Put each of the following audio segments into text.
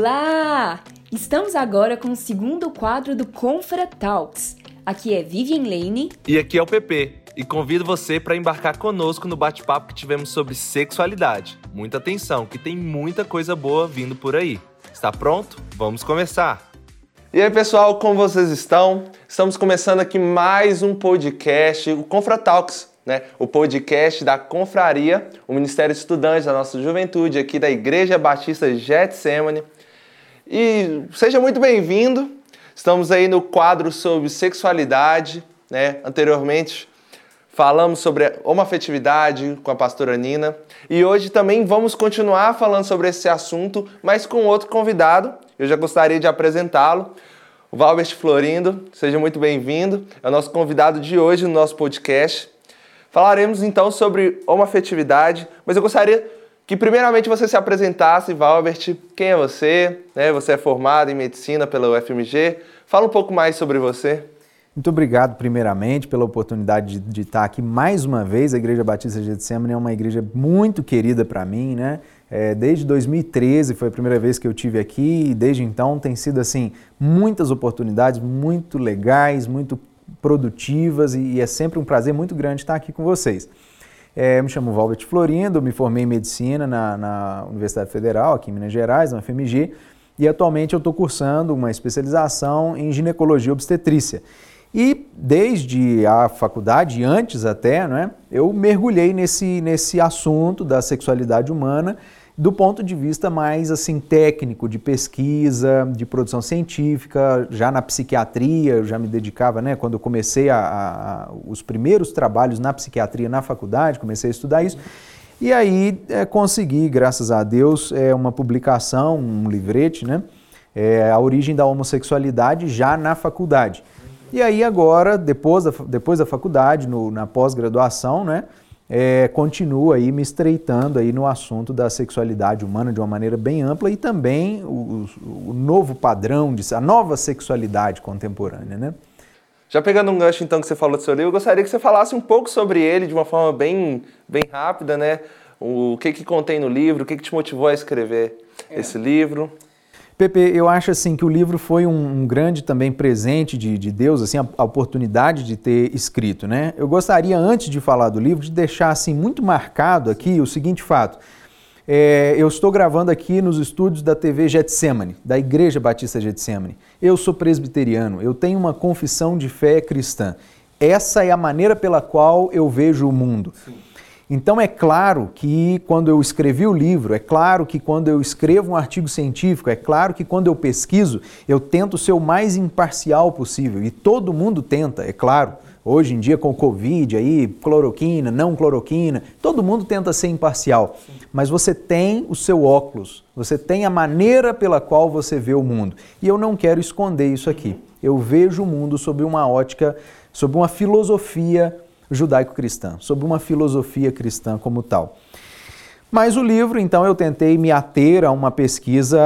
Olá! Estamos agora com o segundo quadro do Confra Talks. Aqui é Vivian Lane. E aqui é o PP. E convido você para embarcar conosco no bate-papo que tivemos sobre sexualidade. Muita atenção, que tem muita coisa boa vindo por aí. Está pronto? Vamos começar! E aí, pessoal, como vocês estão? Estamos começando aqui mais um podcast, o Confra Talks, né? O podcast da Confraria, o Ministério Estudante da nossa juventude aqui da Igreja Batista Getsemane. E seja muito bem-vindo. Estamos aí no quadro sobre sexualidade, né? Anteriormente falamos sobre homoafetividade com a pastora Nina e hoje também vamos continuar falando sobre esse assunto, mas com outro convidado. Eu já gostaria de apresentá-lo. O Valbert Florindo, seja muito bem-vindo. É o nosso convidado de hoje no nosso podcast. Falaremos então sobre homoafetividade, mas eu gostaria que primeiramente você se apresentasse, Valbert, quem é você? Né? Você é formado em medicina pela UFMG. Fala um pouco mais sobre você. Muito obrigado, primeiramente, pela oportunidade de, de estar aqui mais uma vez. A Igreja Batista de Getsemane é uma igreja muito querida para mim, né? É, desde 2013 foi a primeira vez que eu tive aqui e desde então tem sido assim muitas oportunidades muito legais, muito produtivas e, e é sempre um prazer muito grande estar aqui com vocês. É, me chamo Valbert Florindo, me formei em medicina na, na, Universidade Federal, aqui em Minas Gerais, na FMG, e atualmente eu estou cursando uma especialização em ginecologia obstetrícia. E desde a faculdade, antes até, né, eu mergulhei nesse, nesse assunto da sexualidade humana do ponto de vista mais assim técnico, de pesquisa, de produção científica, já na psiquiatria, eu já me dedicava, né, quando eu comecei a, a, os primeiros trabalhos na psiquiatria na faculdade, comecei a estudar isso. E aí é, consegui, graças a Deus, é, uma publicação, um livrete, né, é, a origem da homossexualidade já na faculdade. E aí agora, depois da, depois da faculdade, no, na pós-graduação, né, é, continua aí me estreitando aí no assunto da sexualidade humana de uma maneira bem ampla e também o, o novo padrão, de, a nova sexualidade contemporânea, né? Já pegando um gancho então que você falou do seu livro, eu gostaria que você falasse um pouco sobre ele de uma forma bem, bem rápida, né? O que que contém no livro, o que que te motivou a escrever é. esse livro? Pepe, eu acho assim que o livro foi um, um grande também presente de, de Deus, assim, a, a, oportunidade de ter escrito, né? Eu gostaria, antes de falar do livro, de deixar assim muito marcado aqui o seguinte fato. É, eu estou gravando aqui nos estúdios da TV Getsemane, da Igreja Batista Getsemane. Eu sou presbiteriano, eu tenho uma confissão de fé cristã. Essa é a maneira pela qual eu vejo o mundo. Sim. Então é claro que quando eu escrevi o livro, é claro que quando eu escrevo um artigo científico, é claro que quando eu pesquiso, eu tento ser o mais imparcial possível. E todo mundo tenta, é claro. Hoje em dia com o Covid aí, cloroquina, não cloroquina, todo mundo tenta ser imparcial. Mas você tem o seu óculos, você tem a maneira pela qual você vê o mundo. E eu não quero esconder isso aqui. Eu vejo o mundo sob uma ótica, sob uma filosofia judaico-cristã, sobre uma filosofia cristã como tal. Mas o livro, então, eu tentei me ater a uma pesquisa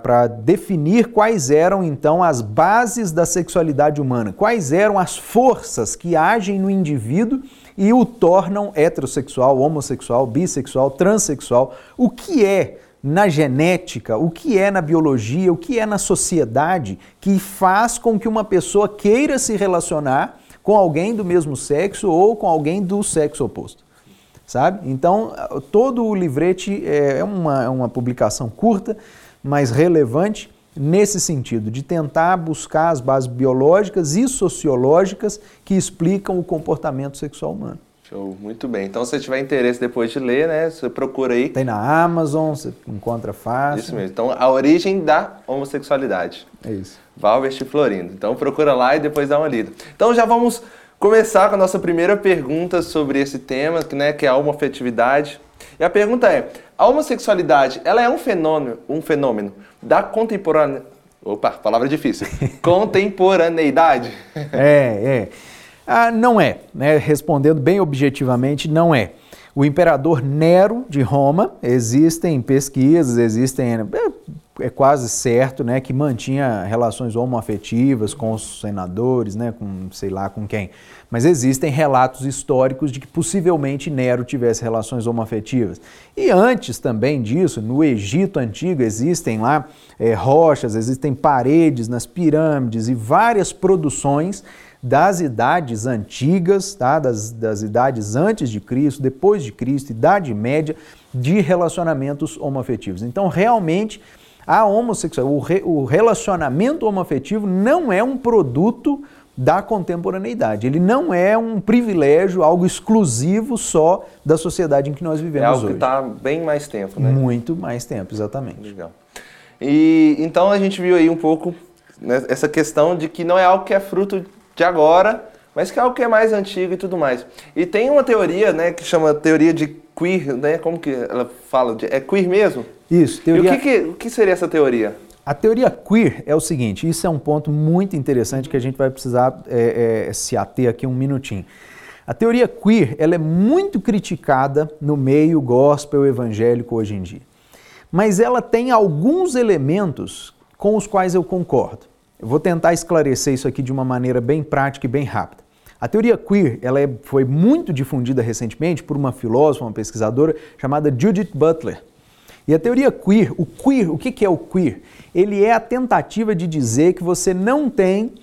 para definir quais eram, então, as bases da sexualidade humana, quais eram as forças que agem no indivíduo e o tornam heterossexual, homossexual, bissexual, transexual, o que é na genética, o que é na biologia, o que é na sociedade que faz com que uma pessoa queira se relacionar com alguém do mesmo sexo ou com alguém do sexo oposto. Sabe? Então, todo o livrete é uma, é uma publicação curta, mas relevante nesse sentido, de tentar buscar as bases biológicas e sociológicas que explicam o comportamento sexual humano. Show, muito bem. Então, se você tiver interesse depois de ler, né, você procura aí. Tem na Amazon, você encontra fácil. Isso mesmo. Então, a origem da homossexualidade. É isso. Valvest Florindo. Então procura lá e depois dá uma lida. Então já vamos começar com a nossa primeira pergunta sobre esse tema, né, que é a homoafetividade. E a pergunta é: a homossexualidade, ela é um fenômeno, um fenômeno da contemporânea Opa, palavra difícil. Contemporaneidade? É, é. Ah, não é, né? Respondendo bem objetivamente, não é. O imperador Nero de Roma, existem pesquisas, existem é, é quase certo, né, que mantinha relações homoafetivas com os senadores, né, com sei lá com quem. Mas existem relatos históricos de que possivelmente Nero tivesse relações homoafetivas. E antes também disso, no Egito antigo existem lá é, rochas, existem paredes nas pirâmides e várias produções das idades antigas, tá? das, das idades antes de Cristo, depois de Cristo, Idade Média, de relacionamentos homoafetivos. Então, realmente, a homossexual, o, re, o relacionamento homoafetivo não é um produto da contemporaneidade. Ele não é um privilégio, algo exclusivo só da sociedade em que nós vivemos hoje. É algo hoje. que está bem mais tempo, né? Muito mais tempo, exatamente. Legal. E então a gente viu aí um pouco né, essa questão de que não é algo que é fruto de agora, mas que é algo que é mais antigo e tudo mais. E tem uma teoria, né, que chama teoria de queer, né? Como que ela fala? De, é queer mesmo? Isso. Teoria... E o que, que, o que seria essa teoria? A teoria queer é o seguinte, isso é um ponto muito interessante que a gente vai precisar é, é, se ater aqui um minutinho. A teoria queer ela é muito criticada no meio gospel evangélico hoje em dia. Mas ela tem alguns elementos com os quais eu concordo. Eu vou tentar esclarecer isso aqui de uma maneira bem prática e bem rápida. A teoria queer ela é, foi muito difundida recentemente por uma filósofa, uma pesquisadora chamada Judith Butler. E a teoria queer, o queer, o que é o queer? Ele é a tentativa de dizer que você não tem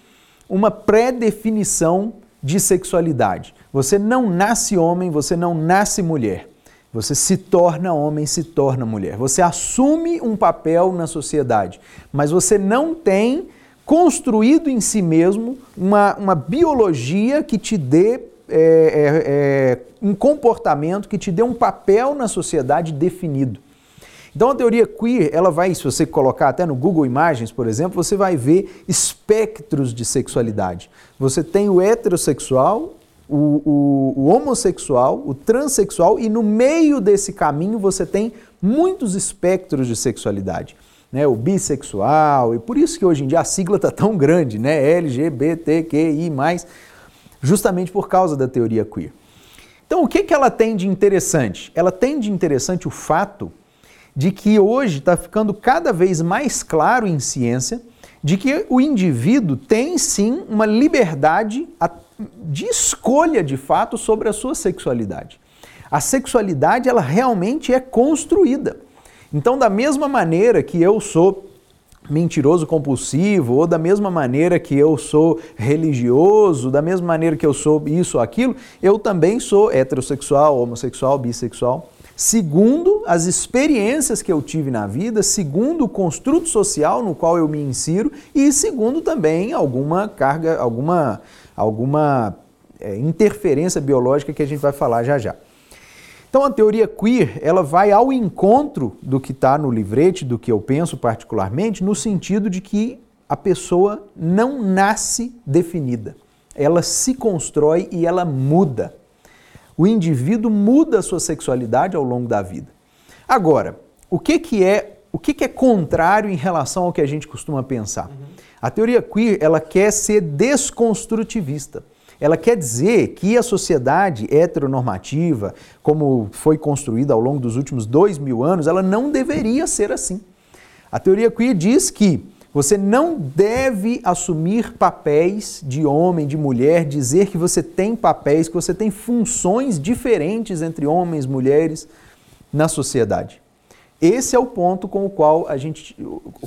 uma pré-definição de sexualidade. Você não nasce homem, você não nasce mulher. Você se torna homem, se torna mulher. Você assume um papel na sociedade, mas você não tem construído em si mesmo uma, uma biologia que te dê é, é, é, um comportamento, que te dê um papel na sociedade definido. Então a teoria queer, ela vai, se você colocar até no Google Imagens, por exemplo, você vai ver espectros de sexualidade. Você tem o heterossexual, o, o, o homossexual, o transexual e no meio desse caminho você tem muitos espectros de sexualidade. Né, o bissexual, e por isso que hoje em dia a sigla está tão grande, né, LGBTQI+, justamente por causa da teoria queer. Então, o que, que ela tem de interessante? Ela tem de interessante o fato de que hoje está ficando cada vez mais claro em ciência de que o indivíduo tem sim uma liberdade de escolha de fato sobre a sua sexualidade. A sexualidade ela realmente é construída. Então, da mesma maneira que eu sou mentiroso compulsivo, ou da mesma maneira que eu sou religioso, da mesma maneira que eu sou isso ou aquilo, eu também sou heterossexual, homossexual, bissexual segundo as experiências que eu tive na vida, segundo o construto social no qual eu me insiro e segundo também alguma carga, alguma, alguma é, interferência biológica que a gente vai falar já já. Então a teoria queer ela vai ao encontro do que está no livrete, do que eu penso particularmente, no sentido de que a pessoa não nasce definida, ela se constrói e ela muda o indivíduo muda a sua sexualidade ao longo da vida. Agora, o que, que é o que, que é contrário em relação ao que a gente costuma pensar? Uhum. A teoria queer ela quer ser desconstrutivista. Ela quer dizer que a sociedade heteronormativa, como foi construída ao longo dos últimos dois mil anos, ela não deveria ser assim. A teoria queer diz que você não deve assumir papéis de homem, de mulher, dizer que você tem papéis, que você tem funções diferentes entre homens e mulheres na sociedade. Esse é o ponto com o qual a gente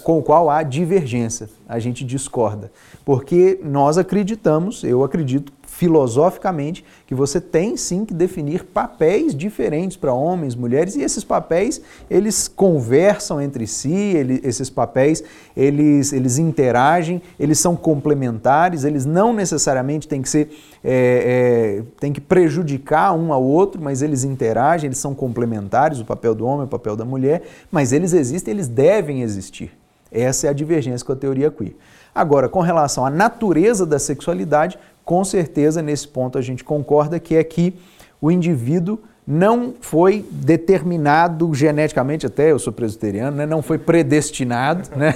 com o qual há divergência, a gente discorda, porque nós acreditamos, eu acredito filosoficamente que você tem sim que definir papéis diferentes para homens, mulheres e esses papéis eles conversam entre si, ele, esses papéis eles, eles interagem, eles são complementares, eles não necessariamente têm que ser é, é, que prejudicar um ao outro, mas eles interagem, eles são complementares, o papel do homem, o papel da mulher, mas eles existem, eles devem existir. Essa é a divergência com a teoria queer. Agora, com relação à natureza da sexualidade, com certeza nesse ponto a gente concorda que é que o indivíduo não foi determinado geneticamente, até eu sou presbiteriano, né, não foi predestinado né,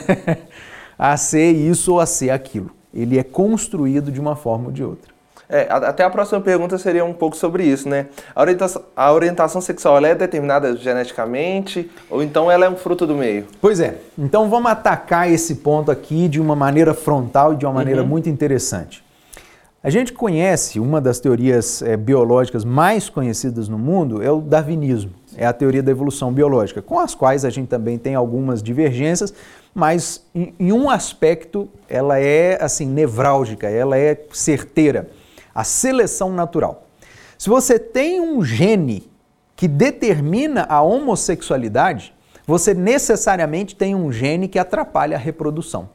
a ser isso ou a ser aquilo. Ele é construído de uma forma ou de outra. É, até a próxima pergunta seria um pouco sobre isso, né? A orientação, a orientação sexual é determinada geneticamente ou então ela é um fruto do meio? Pois é. Então vamos atacar esse ponto aqui de uma maneira frontal e de uma maneira uhum. muito interessante. A gente conhece uma das teorias é, biológicas mais conhecidas no mundo é o darwinismo, é a teoria da evolução biológica, com as quais a gente também tem algumas divergências, mas em, em um aspecto ela é assim nevrálgica, ela é certeira a seleção natural. Se você tem um gene que determina a homossexualidade, você necessariamente tem um gene que atrapalha a reprodução.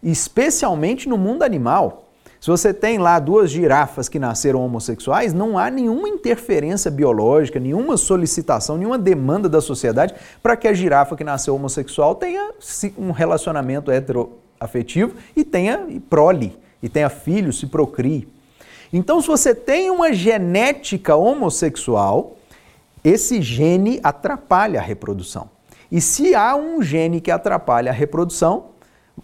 Especialmente no mundo animal. Se você tem lá duas girafas que nasceram homossexuais, não há nenhuma interferência biológica, nenhuma solicitação, nenhuma demanda da sociedade para que a girafa que nasceu homossexual tenha um relacionamento heteroafetivo e tenha prole, e tenha filhos, se procrie. Então, se você tem uma genética homossexual, esse gene atrapalha a reprodução. E se há um gene que atrapalha a reprodução,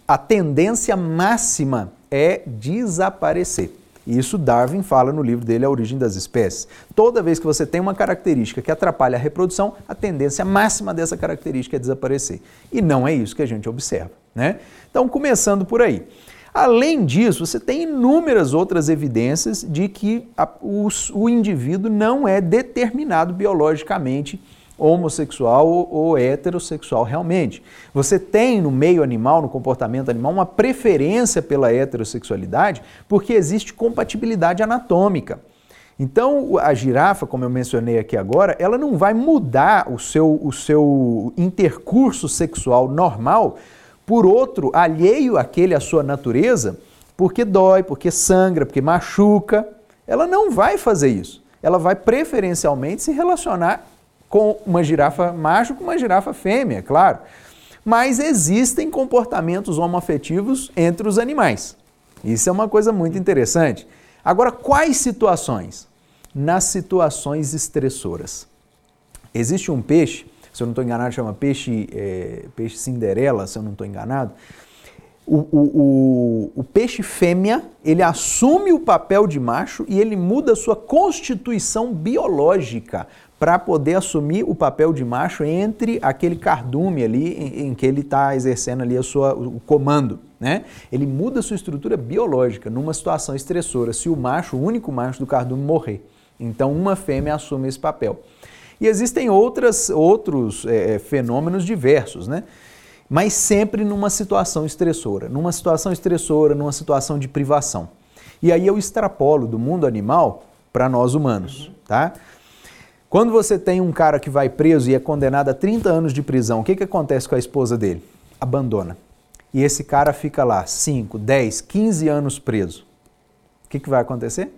a tendência máxima é desaparecer. Isso Darwin fala no livro dele A Origem das Espécies. Toda vez que você tem uma característica que atrapalha a reprodução, a tendência máxima dessa característica é desaparecer. E não é isso que a gente observa. Né? Então, começando por aí. Além disso, você tem inúmeras outras evidências de que a, o, o, indivíduo não é determinado biologicamente homossexual ou, heterossexual realmente. Você tem no meio animal, no comportamento animal, uma preferência pela heterossexualidade porque existe compatibilidade anatômica. Então, a girafa, como eu mencionei aqui agora, ela não vai mudar o seu, o seu intercurso sexual normal por outro alheio àquele à sua natureza, porque dói, porque sangra, porque machuca. Ela não vai fazer isso. Ela vai preferencialmente se relacionar com uma girafa macho com uma girafa fêmea, claro. Mas existem comportamentos homoafetivos entre os animais. Isso é uma coisa muito interessante. Agora, quais situações? Nas situações estressoras. Existe um peixe se eu não estou enganado, chama peixe, é, peixe cinderela, se eu não estou enganado. O, o, o, o, peixe fêmea, ele assume o papel de macho e ele muda sua constituição biológica para poder assumir o papel de macho entre aquele cardume ali em, em que ele está exercendo ali a sua, o comando. Né? Ele muda sua estrutura biológica numa situação estressora se o macho, o único macho do cardume, morrer. Então uma fêmea assume esse papel. E existem outras, outros é, é, fenômenos diversos, né? mas sempre numa situação estressora, numa situação estressora, numa situação de privação. E aí eu extrapolo do mundo animal para nós humanos, tá? Quando você tem um cara que vai preso e é condenado a 30 anos de prisão, o que, que acontece com a esposa dele? Abandona. E esse cara fica lá 5, 10, 15 anos preso. O que, que vai acontecer?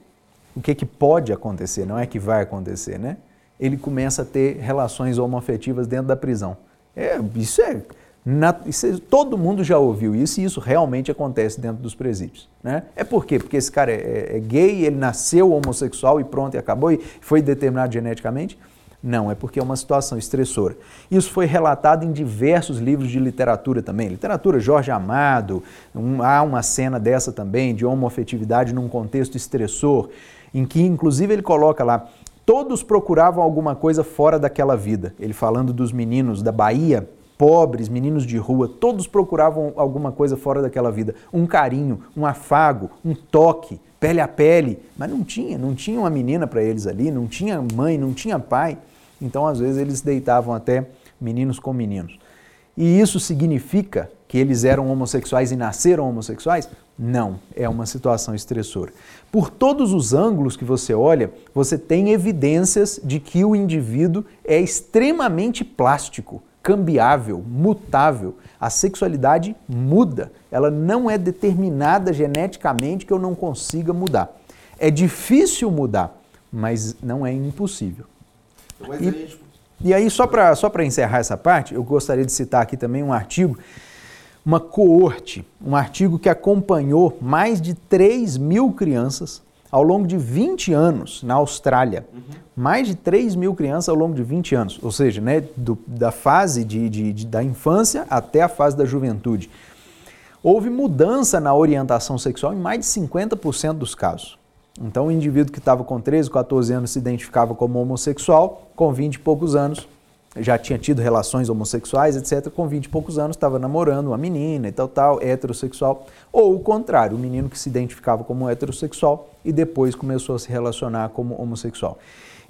O que, que pode acontecer? Não é que vai acontecer, né? ele começa a ter relações homoafetivas dentro da prisão. É, isso, é, é, Todo mundo já ouviu isso e isso realmente acontece dentro dos presídios. Né? É por quê? Porque esse cara é, é, é gay, ele nasceu homossexual e pronto, e acabou, e foi determinado geneticamente? Não, é porque é uma situação estressora. Isso foi relatado em diversos livros de literatura também. Literatura Jorge Amado, um, há uma cena dessa também, de homoafetividade num contexto estressor, em que inclusive ele coloca lá Todos procuravam alguma coisa fora daquela vida. Ele falando dos meninos da Bahia, pobres, meninos de rua, todos procuravam alguma coisa fora daquela vida. Um carinho, um afago, um toque, pele a pele. Mas não tinha, não tinha uma menina para eles ali, não tinha mãe, não tinha pai. Então, às vezes, eles deitavam até meninos com meninos. E isso significa que eles eram homossexuais e nasceram homossexuais? Não, é uma situação estressora. Por todos os ângulos que você olha, você tem evidências de que o indivíduo é extremamente plástico, cambiável, mutável. A sexualidade muda, ela não é determinada geneticamente que eu não consiga mudar. É difícil mudar, mas não é impossível. E, e aí, só para só encerrar essa parte, eu gostaria de citar aqui também um artigo uma coorte, um artigo que acompanhou mais de 3 mil crianças ao longo de 20 anos na Austrália. Uhum. Mais de 3 mil crianças ao longo de 20 anos, ou seja, né, do, da fase de, de, de, da infância até a fase da juventude. Houve mudança na orientação sexual em mais de 50% dos casos. Então, o indivíduo que estava com 13, 14 anos se identificava como homossexual, com 20 e poucos anos já tinha tido relações homossexuais, etc., com 20 e poucos anos estava namorando uma menina e tal, tal, heterossexual. Ou o contrário, o menino que se identificava como heterossexual e depois começou a se relacionar como homossexual.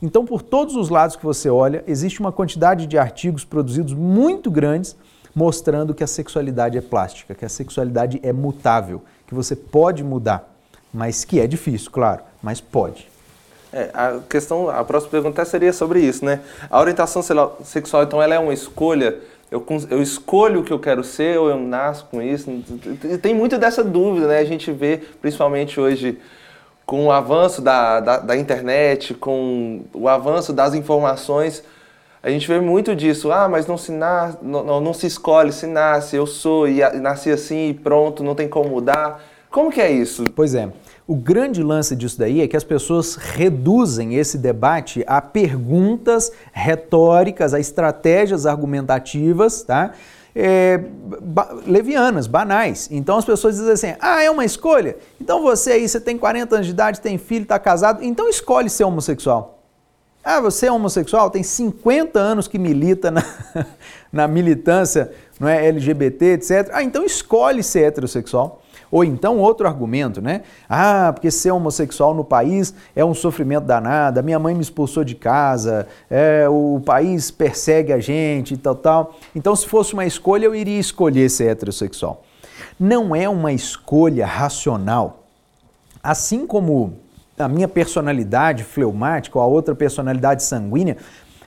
Então, por todos os lados que você olha, existe uma quantidade de artigos produzidos muito grandes mostrando que a sexualidade é plástica, que a sexualidade é mutável, que você pode mudar, mas que é difícil, claro, mas pode. É, a questão, a próxima pergunta seria sobre isso, né? A orientação sexual, então, ela é uma escolha? Eu, eu escolho o que eu quero ser ou eu nasço com isso? Tem muito dessa dúvida, né? A gente vê, principalmente hoje, com o avanço da, da, da internet, com o avanço das informações, a gente vê muito disso. Ah, mas não se, não, não se escolhe, se nasce, eu sou e, e nasci assim e pronto, não tem como mudar. Como que é isso? Pois é. O grande lance disso daí é que as pessoas reduzem esse debate a perguntas retóricas, a estratégias argumentativas, tá? É, ba levianas, banais. Então as pessoas dizem assim: ah, é uma escolha? Então você aí, você tem 40 anos de idade, tem filho, está casado, então escolhe ser homossexual. Ah, você é homossexual, tem 50 anos que milita na, na militância não é, LGBT, etc. Ah, então escolhe ser heterossexual. Ou então outro argumento, né? Ah, porque ser homossexual no país é um sofrimento danado, minha mãe me expulsou de casa, é, o país persegue a gente e tal, tal. Então, se fosse uma escolha, eu iria escolher ser heterossexual. Não é uma escolha racional. Assim como a minha personalidade fleumática ou a outra personalidade sanguínea,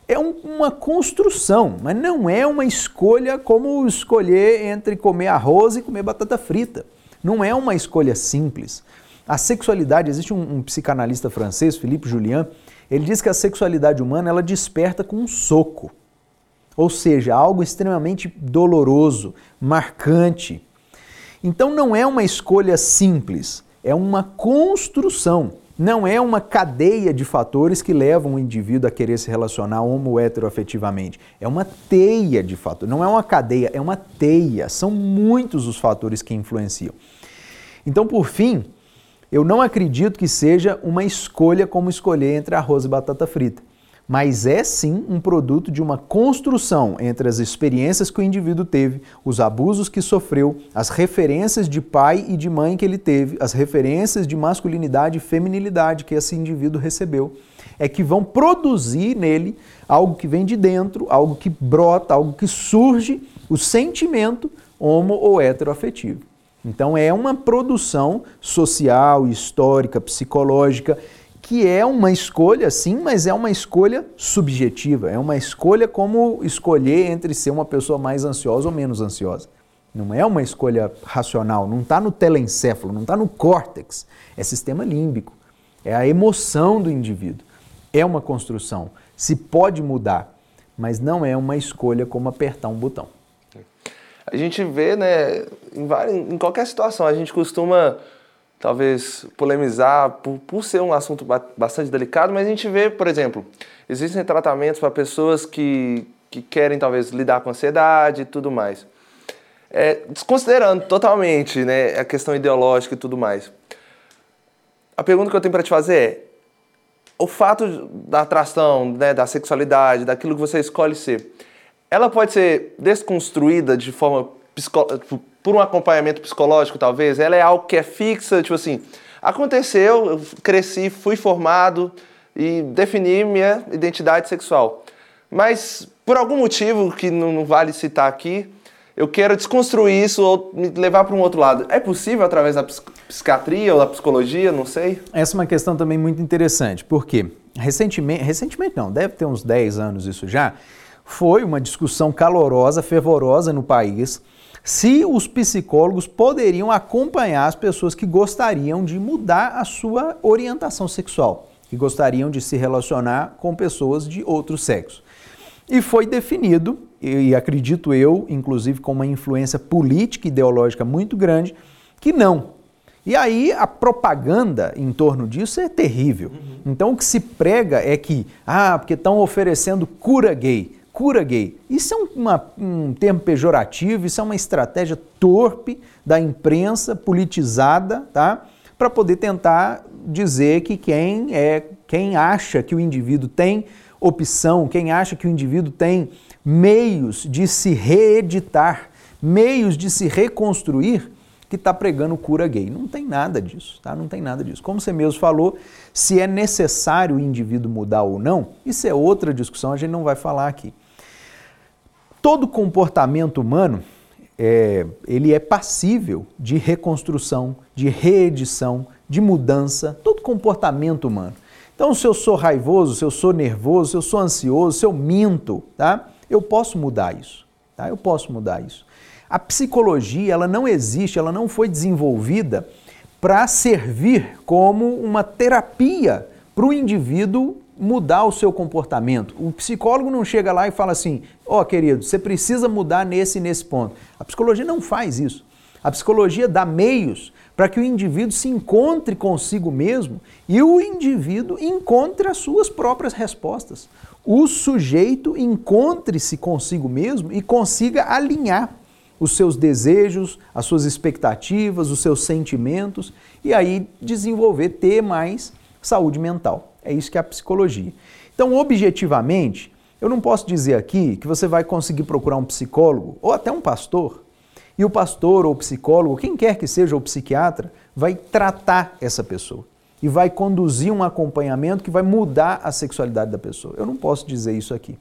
é um, uma construção, mas não é uma escolha como escolher entre comer arroz e comer batata frita. Não é uma escolha simples. A sexualidade, existe um, um psicanalista francês, Philippe Julien, ele diz que a sexualidade humana ela desperta com um soco. Ou seja, algo extremamente doloroso, marcante. Então não é uma escolha simples, é uma construção. Não é uma cadeia de fatores que levam o indivíduo a querer se relacionar homo heteroafetivamente. É uma teia de fatores. Não é uma cadeia, é uma teia. São muitos os fatores que influenciam. Então, por fim, eu não acredito que seja uma escolha como escolher entre arroz e batata frita, mas é sim um produto de uma construção entre as experiências que o indivíduo teve, os abusos que sofreu, as referências de pai e de mãe que ele teve, as referências de masculinidade e feminilidade que esse indivíduo recebeu, é que vão produzir nele algo que vem de dentro, algo que brota, algo que surge, o sentimento homo ou heteroafetivo. Então é uma produção social, histórica, psicológica, que é uma escolha, sim, mas é uma escolha subjetiva. É uma escolha como escolher entre ser uma pessoa mais ansiosa ou menos ansiosa. Não é uma escolha racional, não está no telencéfalo, não está no córtex. É sistema límbico. É a emoção do indivíduo. É uma construção. Se pode mudar, mas não é uma escolha como apertar um botão a gente vê, né, em, várias, em qualquer situação, a gente costuma talvez polemizar por, por ser um assunto bastante delicado, mas a gente vê, por exemplo, existem tratamentos para pessoas que, que querem talvez lidar com ansiedade e tudo mais. É, desconsiderando totalmente né, a questão ideológica e tudo mais. A pergunta que eu tenho para te fazer é: o fato da atração, né, da sexualidade, daquilo que você escolhe ser, ela pode ser desconstruída de forma por um acompanhamento psicológico, talvez. Ela é algo que é fixa, tipo assim, aconteceu, eu cresci, fui formado e defini minha identidade sexual. Mas por algum motivo que não, não vale citar aqui, eu quero desconstruir isso ou me levar para um outro lado. É possível através da psiquiatria ou da psicologia? Não sei. Essa é uma questão também muito interessante, porque recentemente, recentemente não, deve ter uns 10 anos isso já, foi uma discussão calorosa, fervorosa no país, se os psicólogos poderiam acompanhar as pessoas que gostariam de mudar a sua orientação sexual, que gostariam de se relacionar com pessoas de outro sexo. E foi definido, e acredito eu, inclusive com uma influência política e ideológica muito grande, que não. E aí a propaganda em torno disso é terrível. Uhum. Então o que se prega é que, ah, porque estão oferecendo cura gay cura gay. Isso é uma, um termo pejorativo, isso é uma estratégia torpe da imprensa politizada, tá? para poder tentar dizer que quem é quem acha que o indivíduo tem opção, quem acha que o indivíduo tem meios de se reeditar, meios de se reconstruir, que está pregando cura gay. Não tem nada disso, tá? Não tem nada disso. Como você mesmo falou, se é necessário o indivíduo mudar ou não, isso é outra discussão, a gente não vai falar aqui. Todo comportamento humano, é, ele é passível de reconstrução, de reedição, de mudança, todo comportamento humano. Então, se eu sou raivoso, se eu sou nervoso, se eu sou ansioso, se eu minto, tá? Eu posso mudar isso, tá? Eu posso mudar isso. A psicologia, ela não existe, ela não foi desenvolvida para servir como uma terapia para o indivíduo mudar o seu comportamento. O psicólogo não chega lá e fala assim: "Ó, oh, querido, você precisa mudar nesse e nesse ponto". A psicologia não faz isso. A psicologia dá meios para que o indivíduo se encontre consigo mesmo e o indivíduo encontre as suas próprias respostas. O sujeito encontre-se consigo mesmo e consiga alinhar os seus desejos, as suas expectativas, os seus sentimentos e aí desenvolver, ter mais saúde mental. É isso que é a psicologia. Então, objetivamente, eu não posso dizer aqui que você vai conseguir procurar um psicólogo ou até um pastor e o pastor ou o psicólogo, quem quer que seja, ou psiquiatra, vai tratar essa pessoa e vai conduzir um acompanhamento que vai mudar a sexualidade da pessoa. Eu não posso dizer isso aqui.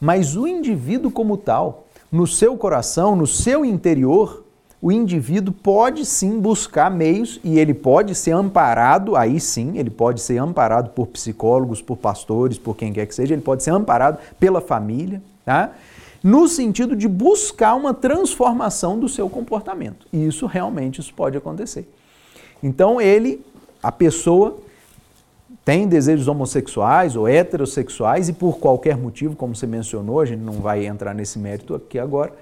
Mas o indivíduo como tal, no seu coração, no seu interior, o indivíduo pode sim buscar meios e ele pode ser amparado, aí sim, ele pode ser amparado por psicólogos, por pastores, por quem quer que seja, ele pode ser amparado pela família, tá? No sentido de buscar uma transformação do seu comportamento. E isso realmente isso pode acontecer. Então ele, a pessoa tem desejos homossexuais ou heterossexuais e por qualquer motivo, como você mencionou, a gente não vai entrar nesse mérito aqui agora,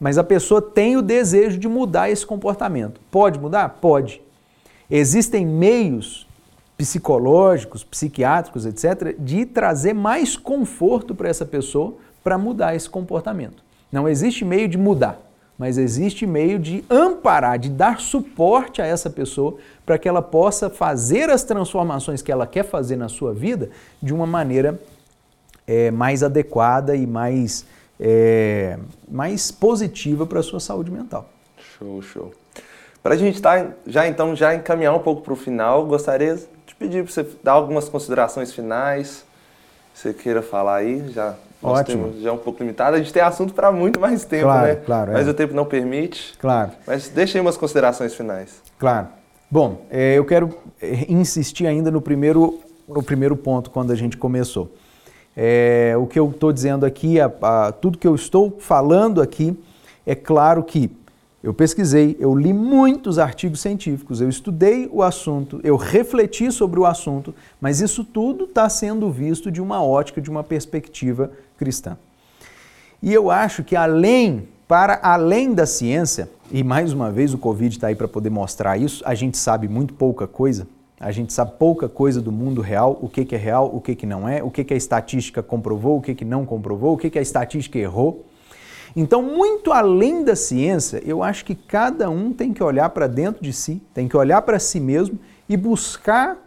mas a pessoa tem o desejo de mudar esse comportamento. Pode mudar? Pode. Existem meios psicológicos, psiquiátricos, etc., de trazer mais conforto para essa pessoa para mudar esse comportamento. Não existe meio de mudar mas existe meio de amparar, de dar suporte a essa pessoa para que ela possa fazer as transformações que ela quer fazer na sua vida de uma maneira é, mais adequada e mais, é, mais positiva para a sua saúde mental. Show, show. Para a gente tá, já então já encaminhar um pouco para o final, gostaria de pedir para você dar algumas considerações finais. Você queira falar aí, já nós Ótimo. temos já é um pouco limitado. A gente tem assunto para muito mais tempo, claro, né? Claro, Mas é. o tempo não permite. Claro. Mas deixe aí umas considerações finais. Claro. Bom, é, eu quero é, insistir ainda no primeiro, no primeiro ponto, quando a gente começou. É, o que eu estou dizendo aqui, a, a, tudo que eu estou falando aqui, é claro que eu pesquisei, eu li muitos artigos científicos, eu estudei o assunto, eu refleti sobre o assunto, mas isso tudo está sendo visto de uma ótica, de uma perspectiva cristã. E eu acho que além, para além da ciência, e mais uma vez o Covid está aí para poder mostrar isso, a gente sabe muito pouca coisa, a gente sabe pouca coisa do mundo real, o que, é real, o que, que não é, o que, que a estatística comprovou, o que, que não comprovou, o que, que a estatística errou. Então, muito além da ciência, eu acho que cada um tem que olhar para dentro de si, tem que olhar para si mesmo e buscar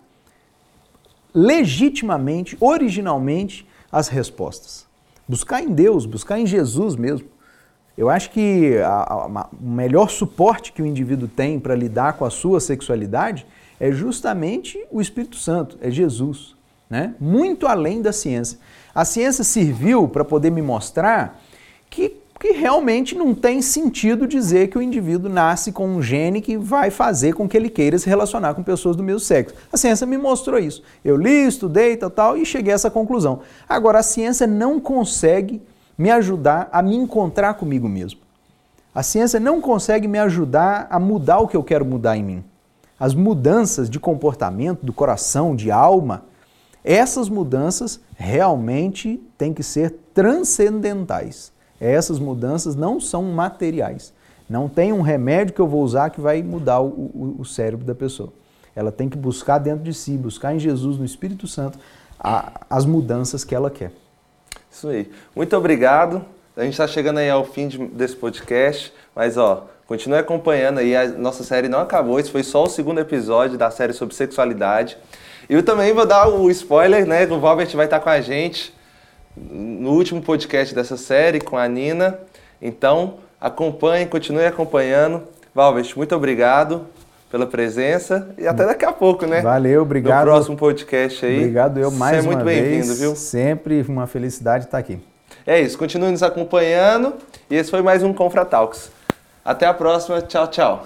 legitimamente, originalmente, as respostas. Buscar em Deus, buscar em Jesus mesmo. Eu acho que a, a, o melhor suporte que o indivíduo tem para lidar com a sua sexualidade é justamente o Espírito Santo, é Jesus. Né? Muito além da ciência. A ciência serviu para poder me mostrar que porque realmente não tem sentido dizer que o indivíduo nasce com um gene que vai fazer com que ele queira se relacionar com pessoas do mesmo sexo. A ciência me mostrou isso. Eu li, estudei, tal, tal, e cheguei a essa conclusão. Agora, a ciência não consegue me ajudar a me encontrar comigo mesmo. A ciência não consegue me ajudar a mudar o que eu quero mudar em mim. As mudanças de comportamento, do coração, de alma, essas mudanças realmente têm que ser transcendentais. Essas mudanças não são materiais. Não tem um remédio que eu vou usar que vai mudar o, o, o cérebro da pessoa. Ela tem que buscar dentro de si, buscar em Jesus, no Espírito Santo, a, as mudanças que ela quer. Isso aí. Muito obrigado. A gente está chegando aí ao fim de, desse podcast, mas ó, Continue acompanhando aí, a nossa série não acabou, esse foi só o segundo episódio da série sobre sexualidade. E eu também vou dar o spoiler, né? O Robert vai estar com a gente no último podcast dessa série com a Nina. Então, acompanhe, continue acompanhando. Valvert, muito obrigado pela presença e até daqui a pouco, né? Valeu, obrigado. No próximo podcast aí. Obrigado eu mais Você é muito bem-vindo, viu? Sempre uma felicidade estar aqui. É isso, continue nos acompanhando e esse foi mais um Confra Talks. Até a próxima, tchau, tchau.